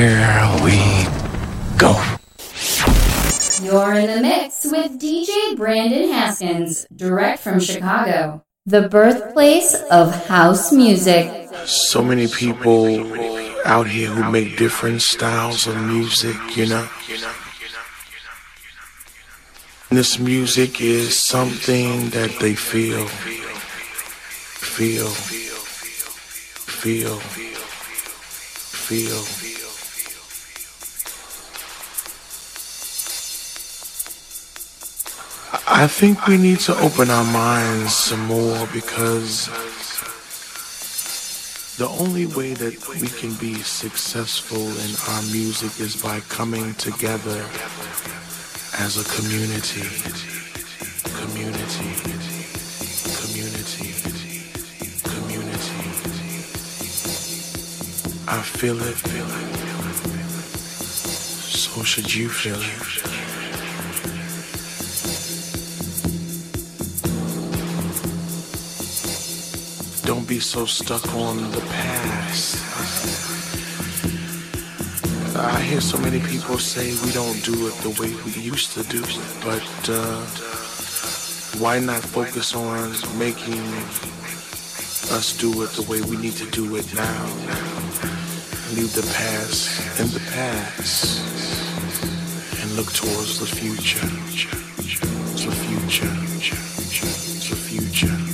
Here we go. You're in the mix with DJ Brandon Haskins, direct from Chicago, the birthplace of house music. So many people out here who make different styles of music, you know. This music is something that they feel feel feel, feel, feel, feel. I think we need to open our minds some more because the only way that we can be successful in our music is by coming together as a community. Community. Community. Community. I feel it. Feel it. So should you feel it. Be so stuck on the past. I hear so many people say we don't do it the way we used to do it, but uh, why not focus on making us do it the way we need to do it now? Leave the past in the past and look towards the future. The future. The future.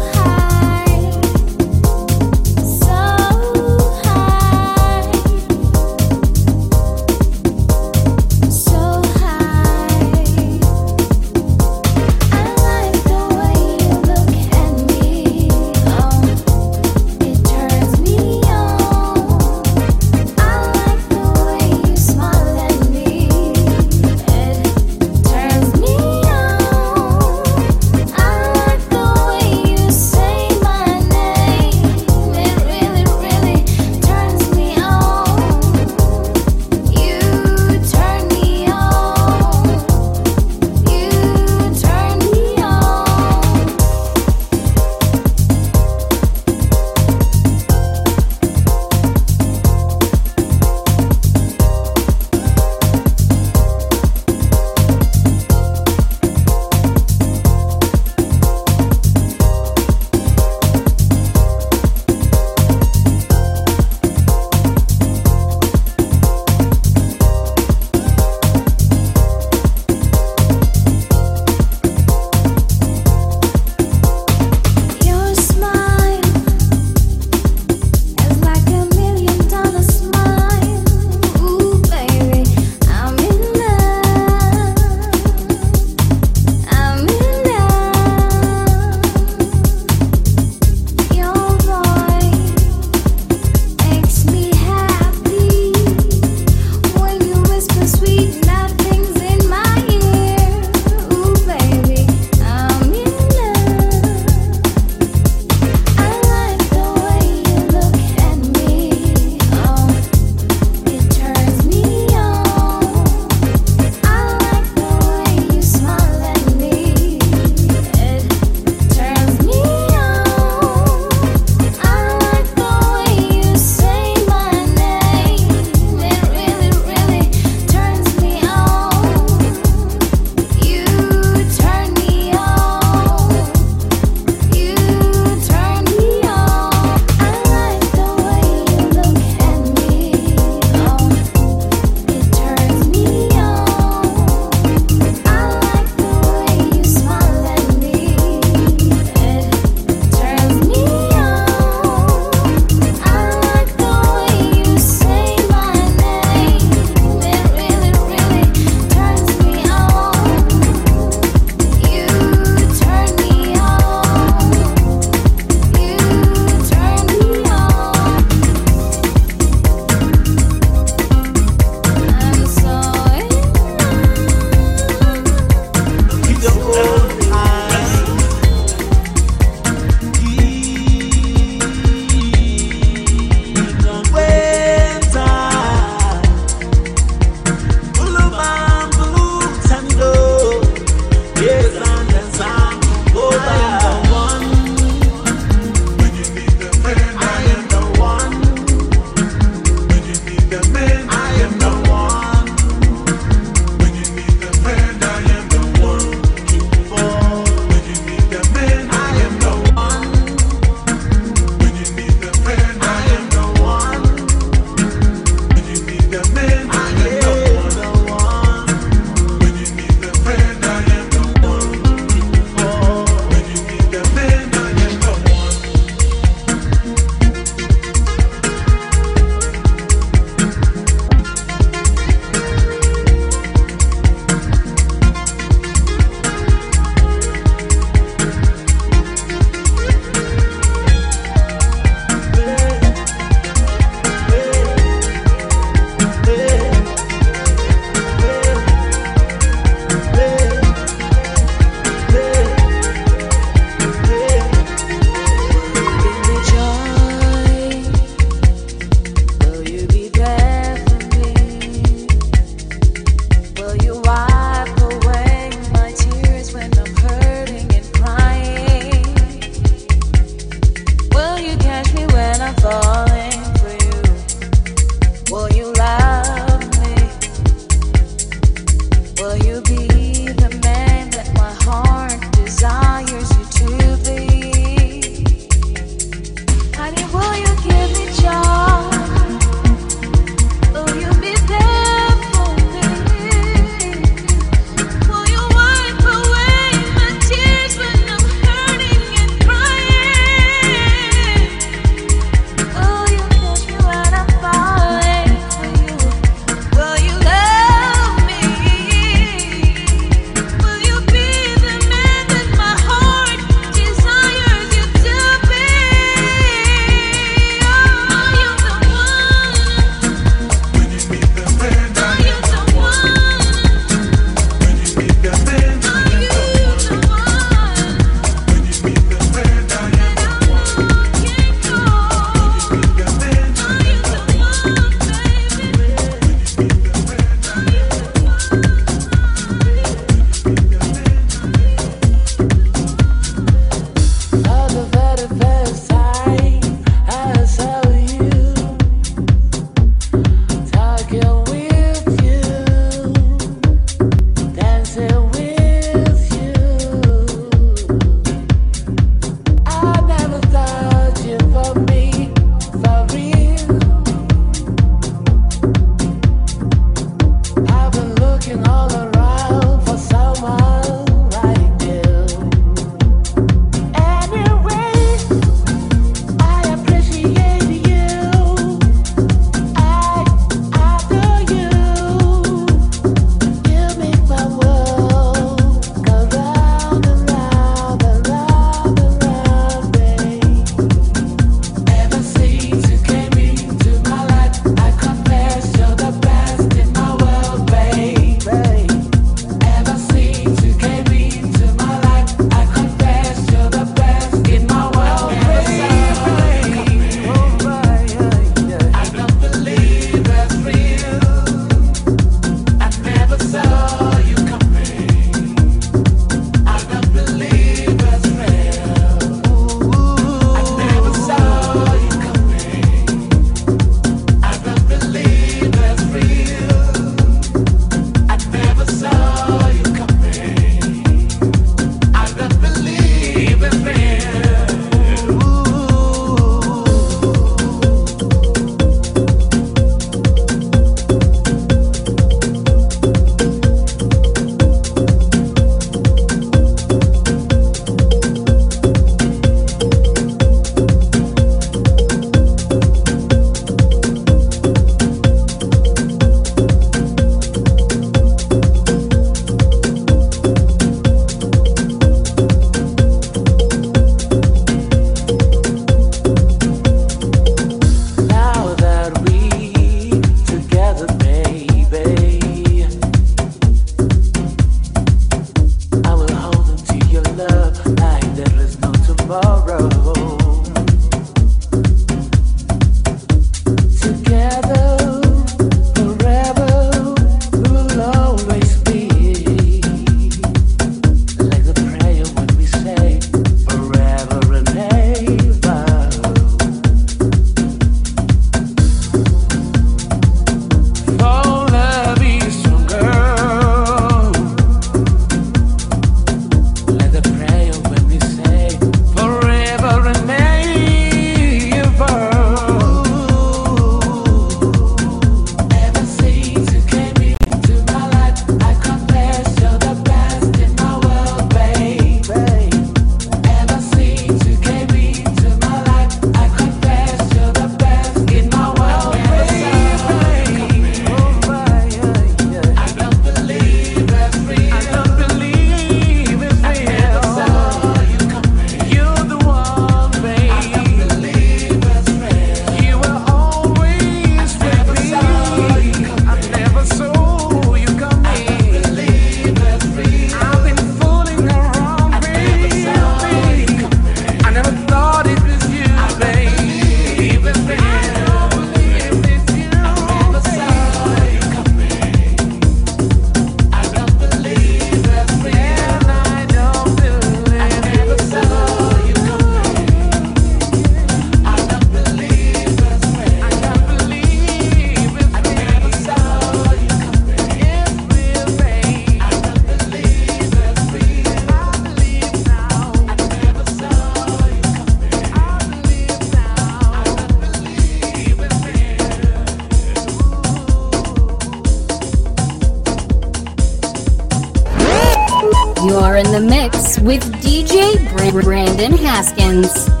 You're in the mix with DJ Brandon Haskins.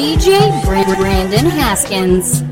DJ Brandon Haskins.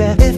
baby.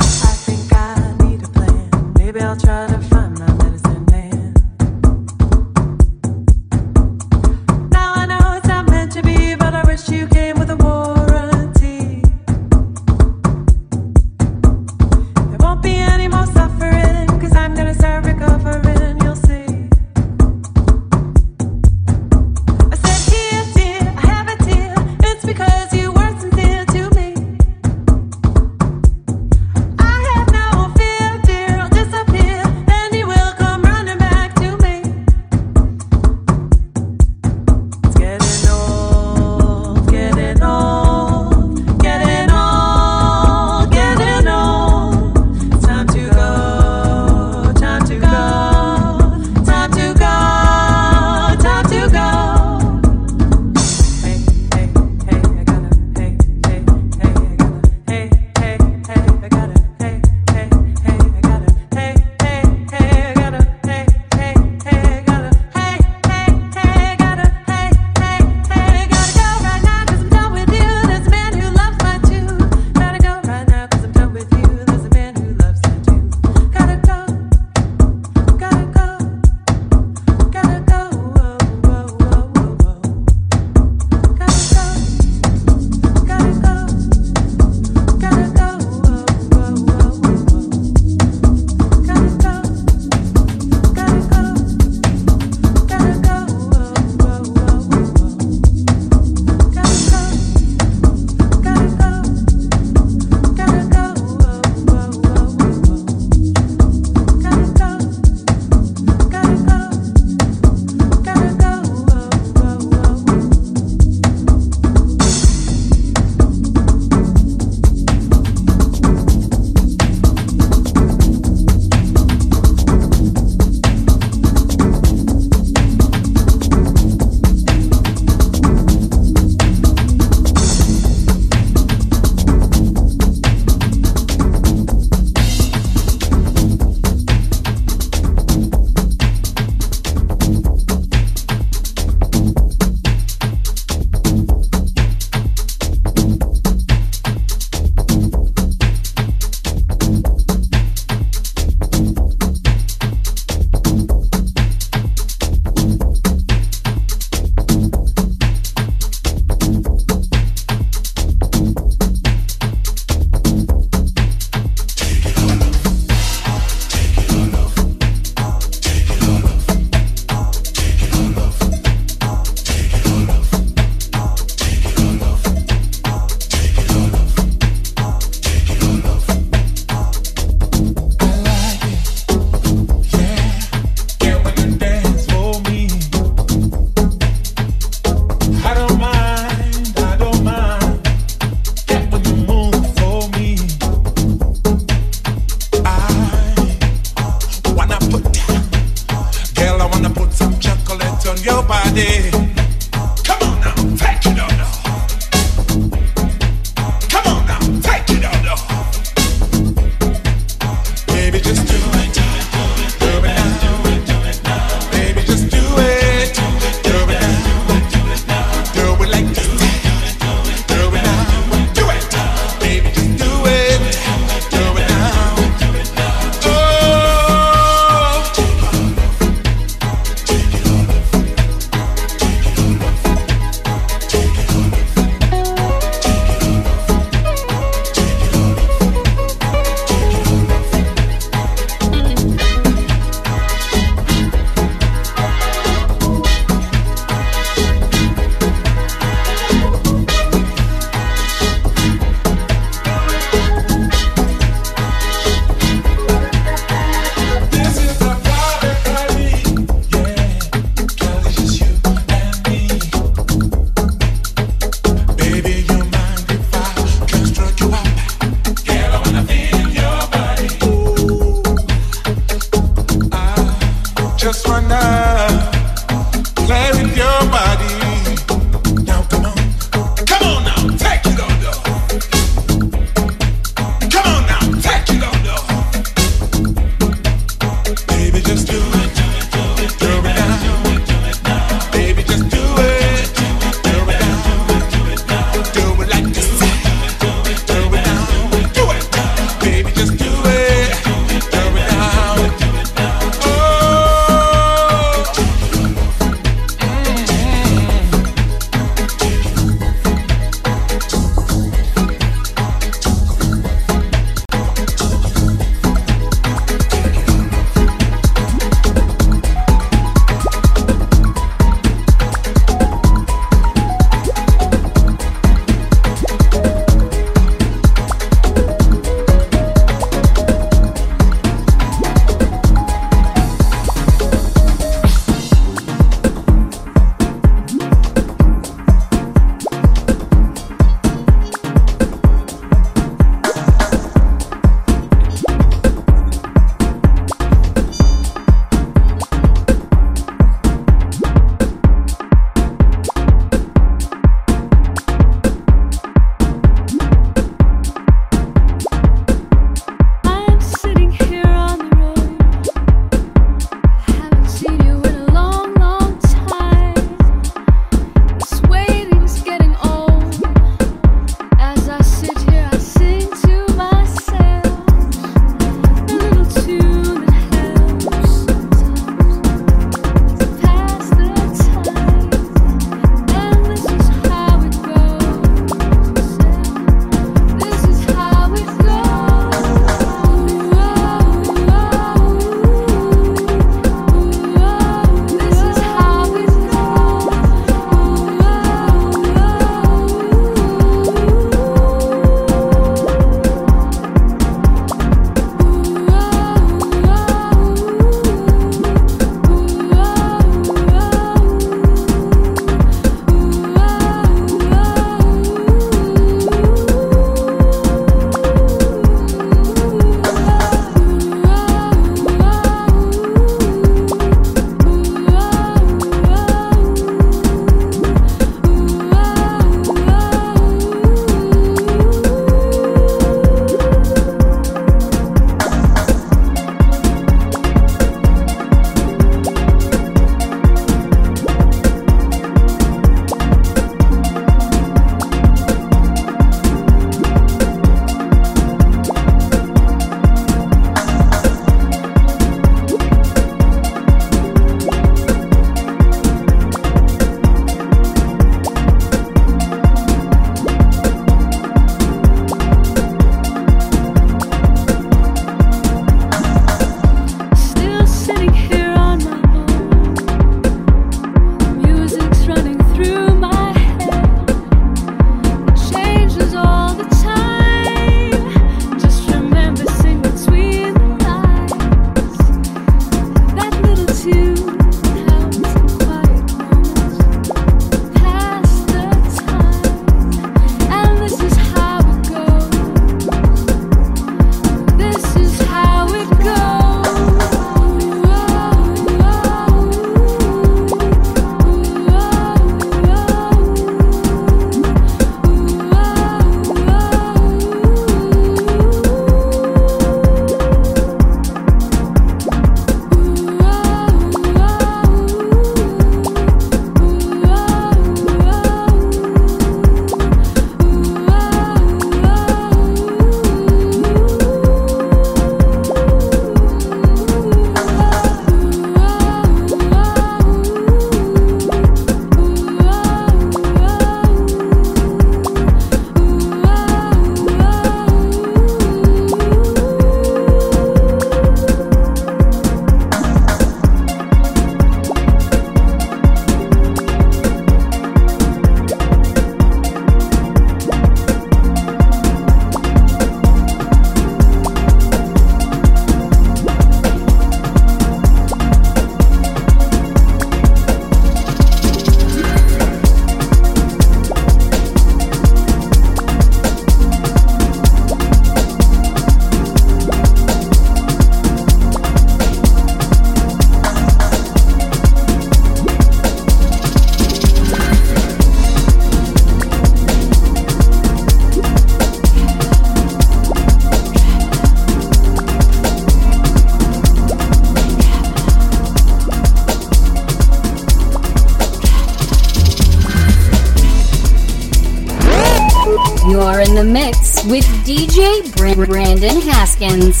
Brandon Haskins.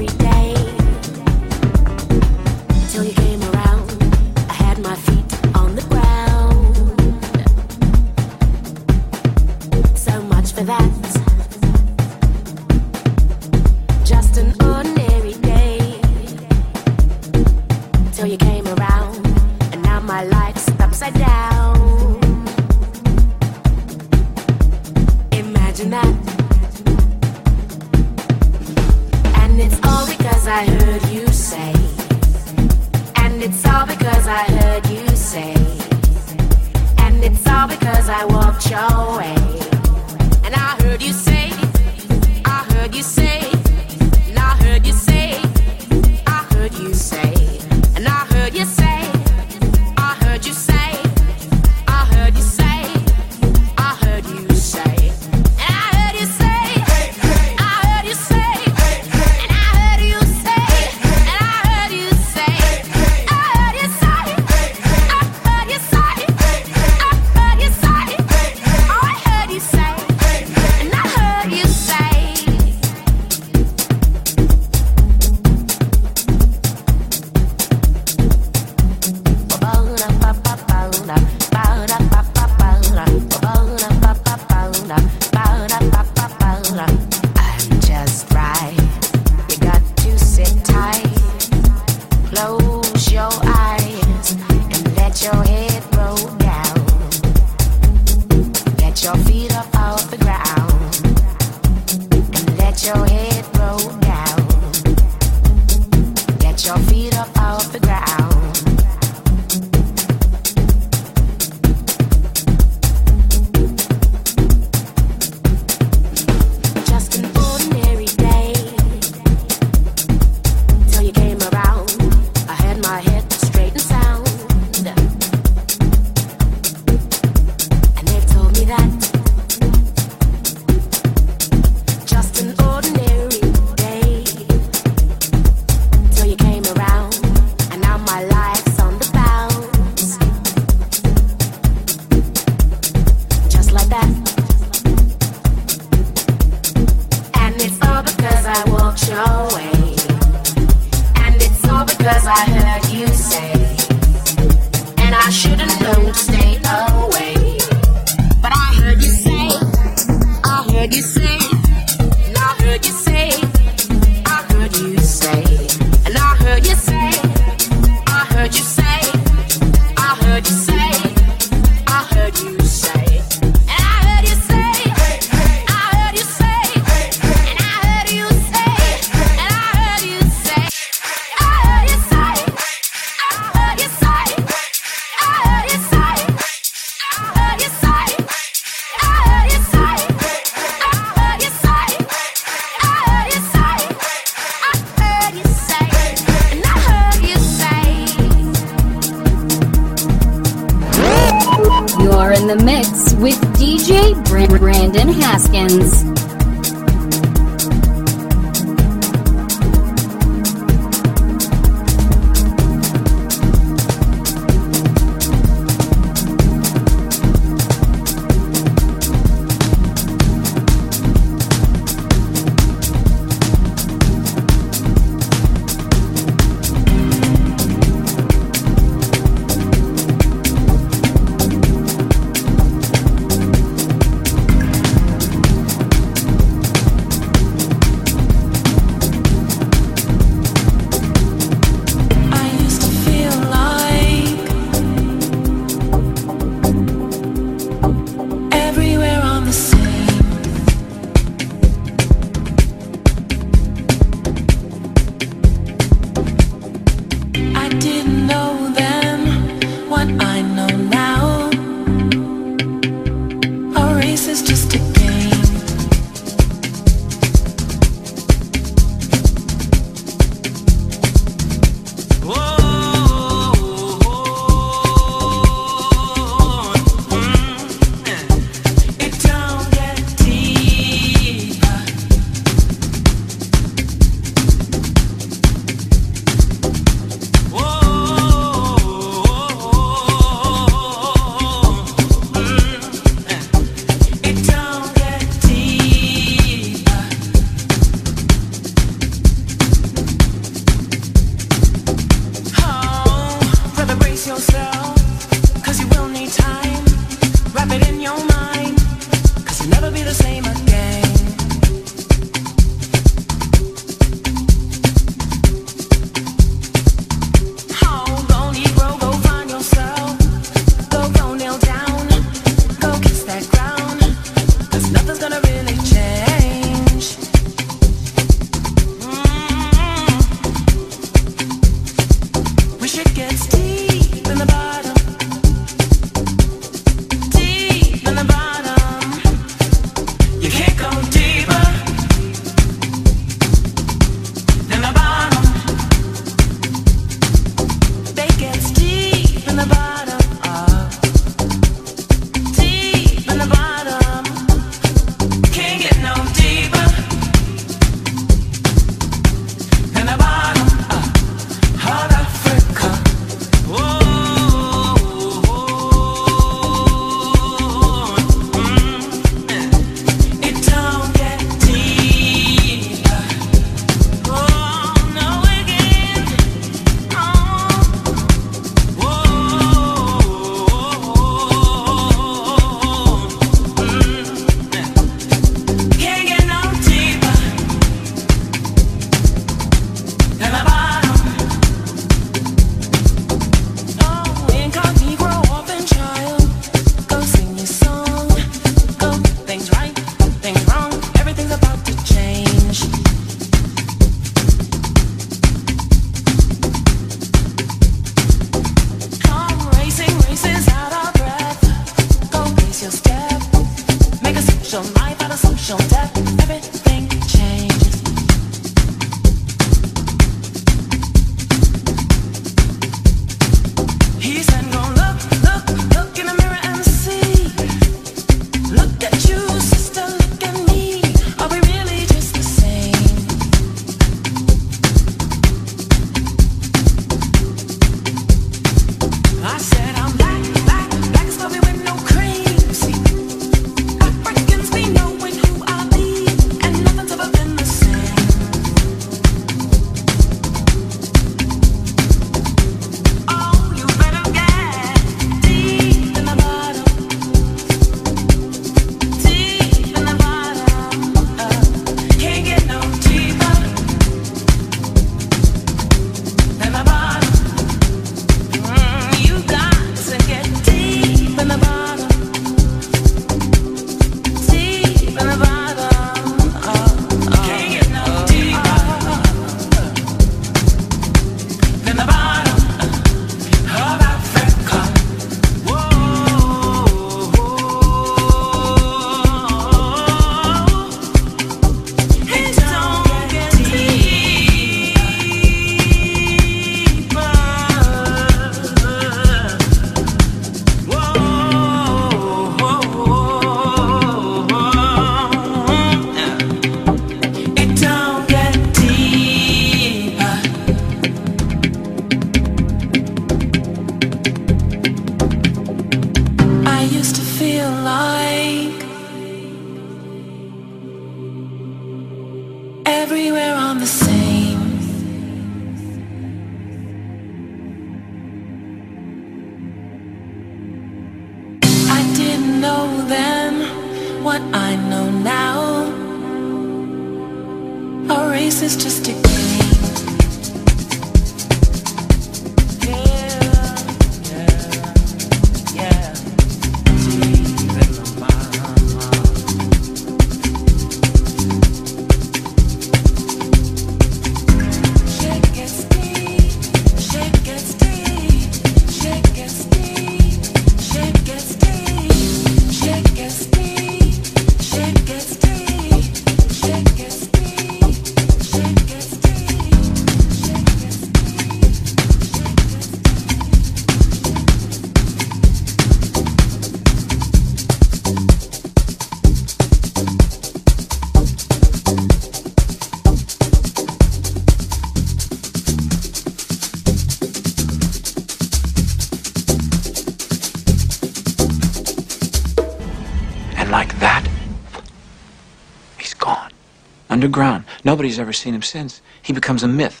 underground. Nobody's ever seen him since. He becomes a myth.